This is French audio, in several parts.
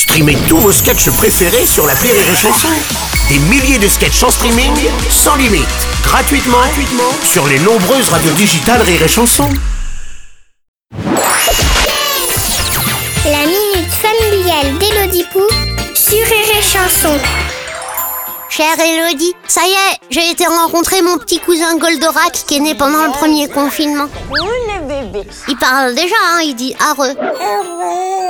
Streamez tous vos sketchs préférés sur la Rire et Chanson. Des milliers de sketchs en streaming, sans limite, gratuitement, gratuitement sur les nombreuses radios digitales Rire et Chanson. La minute familiale d'Élodie Pou sur Rire et Chanson. Chère Elodie, ça y est, j'ai été rencontrer mon petit cousin Goldorak qui est né pendant le premier confinement. Il parle déjà, hein, il dit heureux.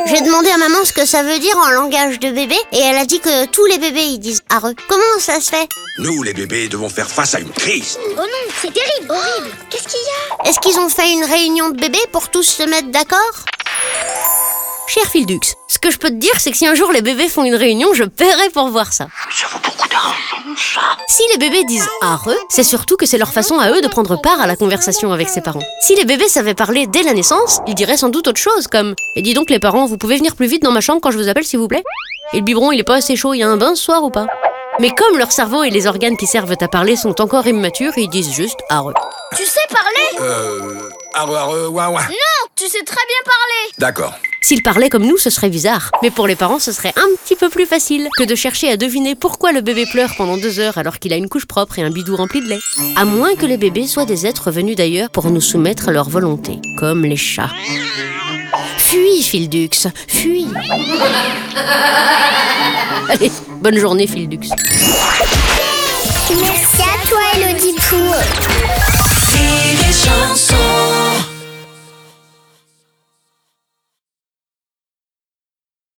J'ai demandé à maman ce que ça veut dire en langage de bébé et elle a dit que tous les bébés ils disent heureux. Comment ça se fait? Nous, les bébés, devons faire face à une crise. Oh non, c'est terrible, horrible. Qu'est-ce qu'il y a? Est-ce qu'ils ont fait une réunion de bébés pour tous se mettre d'accord? Cher Fildux, ce que je peux te dire, c'est que si un jour les bébés font une réunion, je paierai pour voir ça. Ça vaut beaucoup d'argent, ça. Si les bébés disent areux, c'est surtout que c'est leur façon à eux de prendre part à la conversation avec ses parents. Si les bébés savaient parler dès la naissance, ils diraient sans doute autre chose comme Et dis donc les parents, vous pouvez venir plus vite dans ma chambre quand je vous appelle s'il vous plaît? Et le biberon, il est pas assez chaud, il y a un bain ce soir ou pas? Mais comme leur cerveau et les organes qui servent à parler sont encore immatures, ils disent juste areux. Tu sais parler? Euh. Arre, arre, ouin, ouin. Non, tu sais très bien parler. D'accord. S'ils parlaient comme nous, ce serait bizarre. Mais pour les parents, ce serait un petit peu plus facile que de chercher à deviner pourquoi le bébé pleure pendant deux heures alors qu'il a une couche propre et un bidou rempli de lait. À moins que les bébés soient des êtres venus d'ailleurs pour nous soumettre à leur volonté, comme les chats. Fuis, Fildux, fuis. Allez, bonne journée, Fildux. Merci à toi, chanson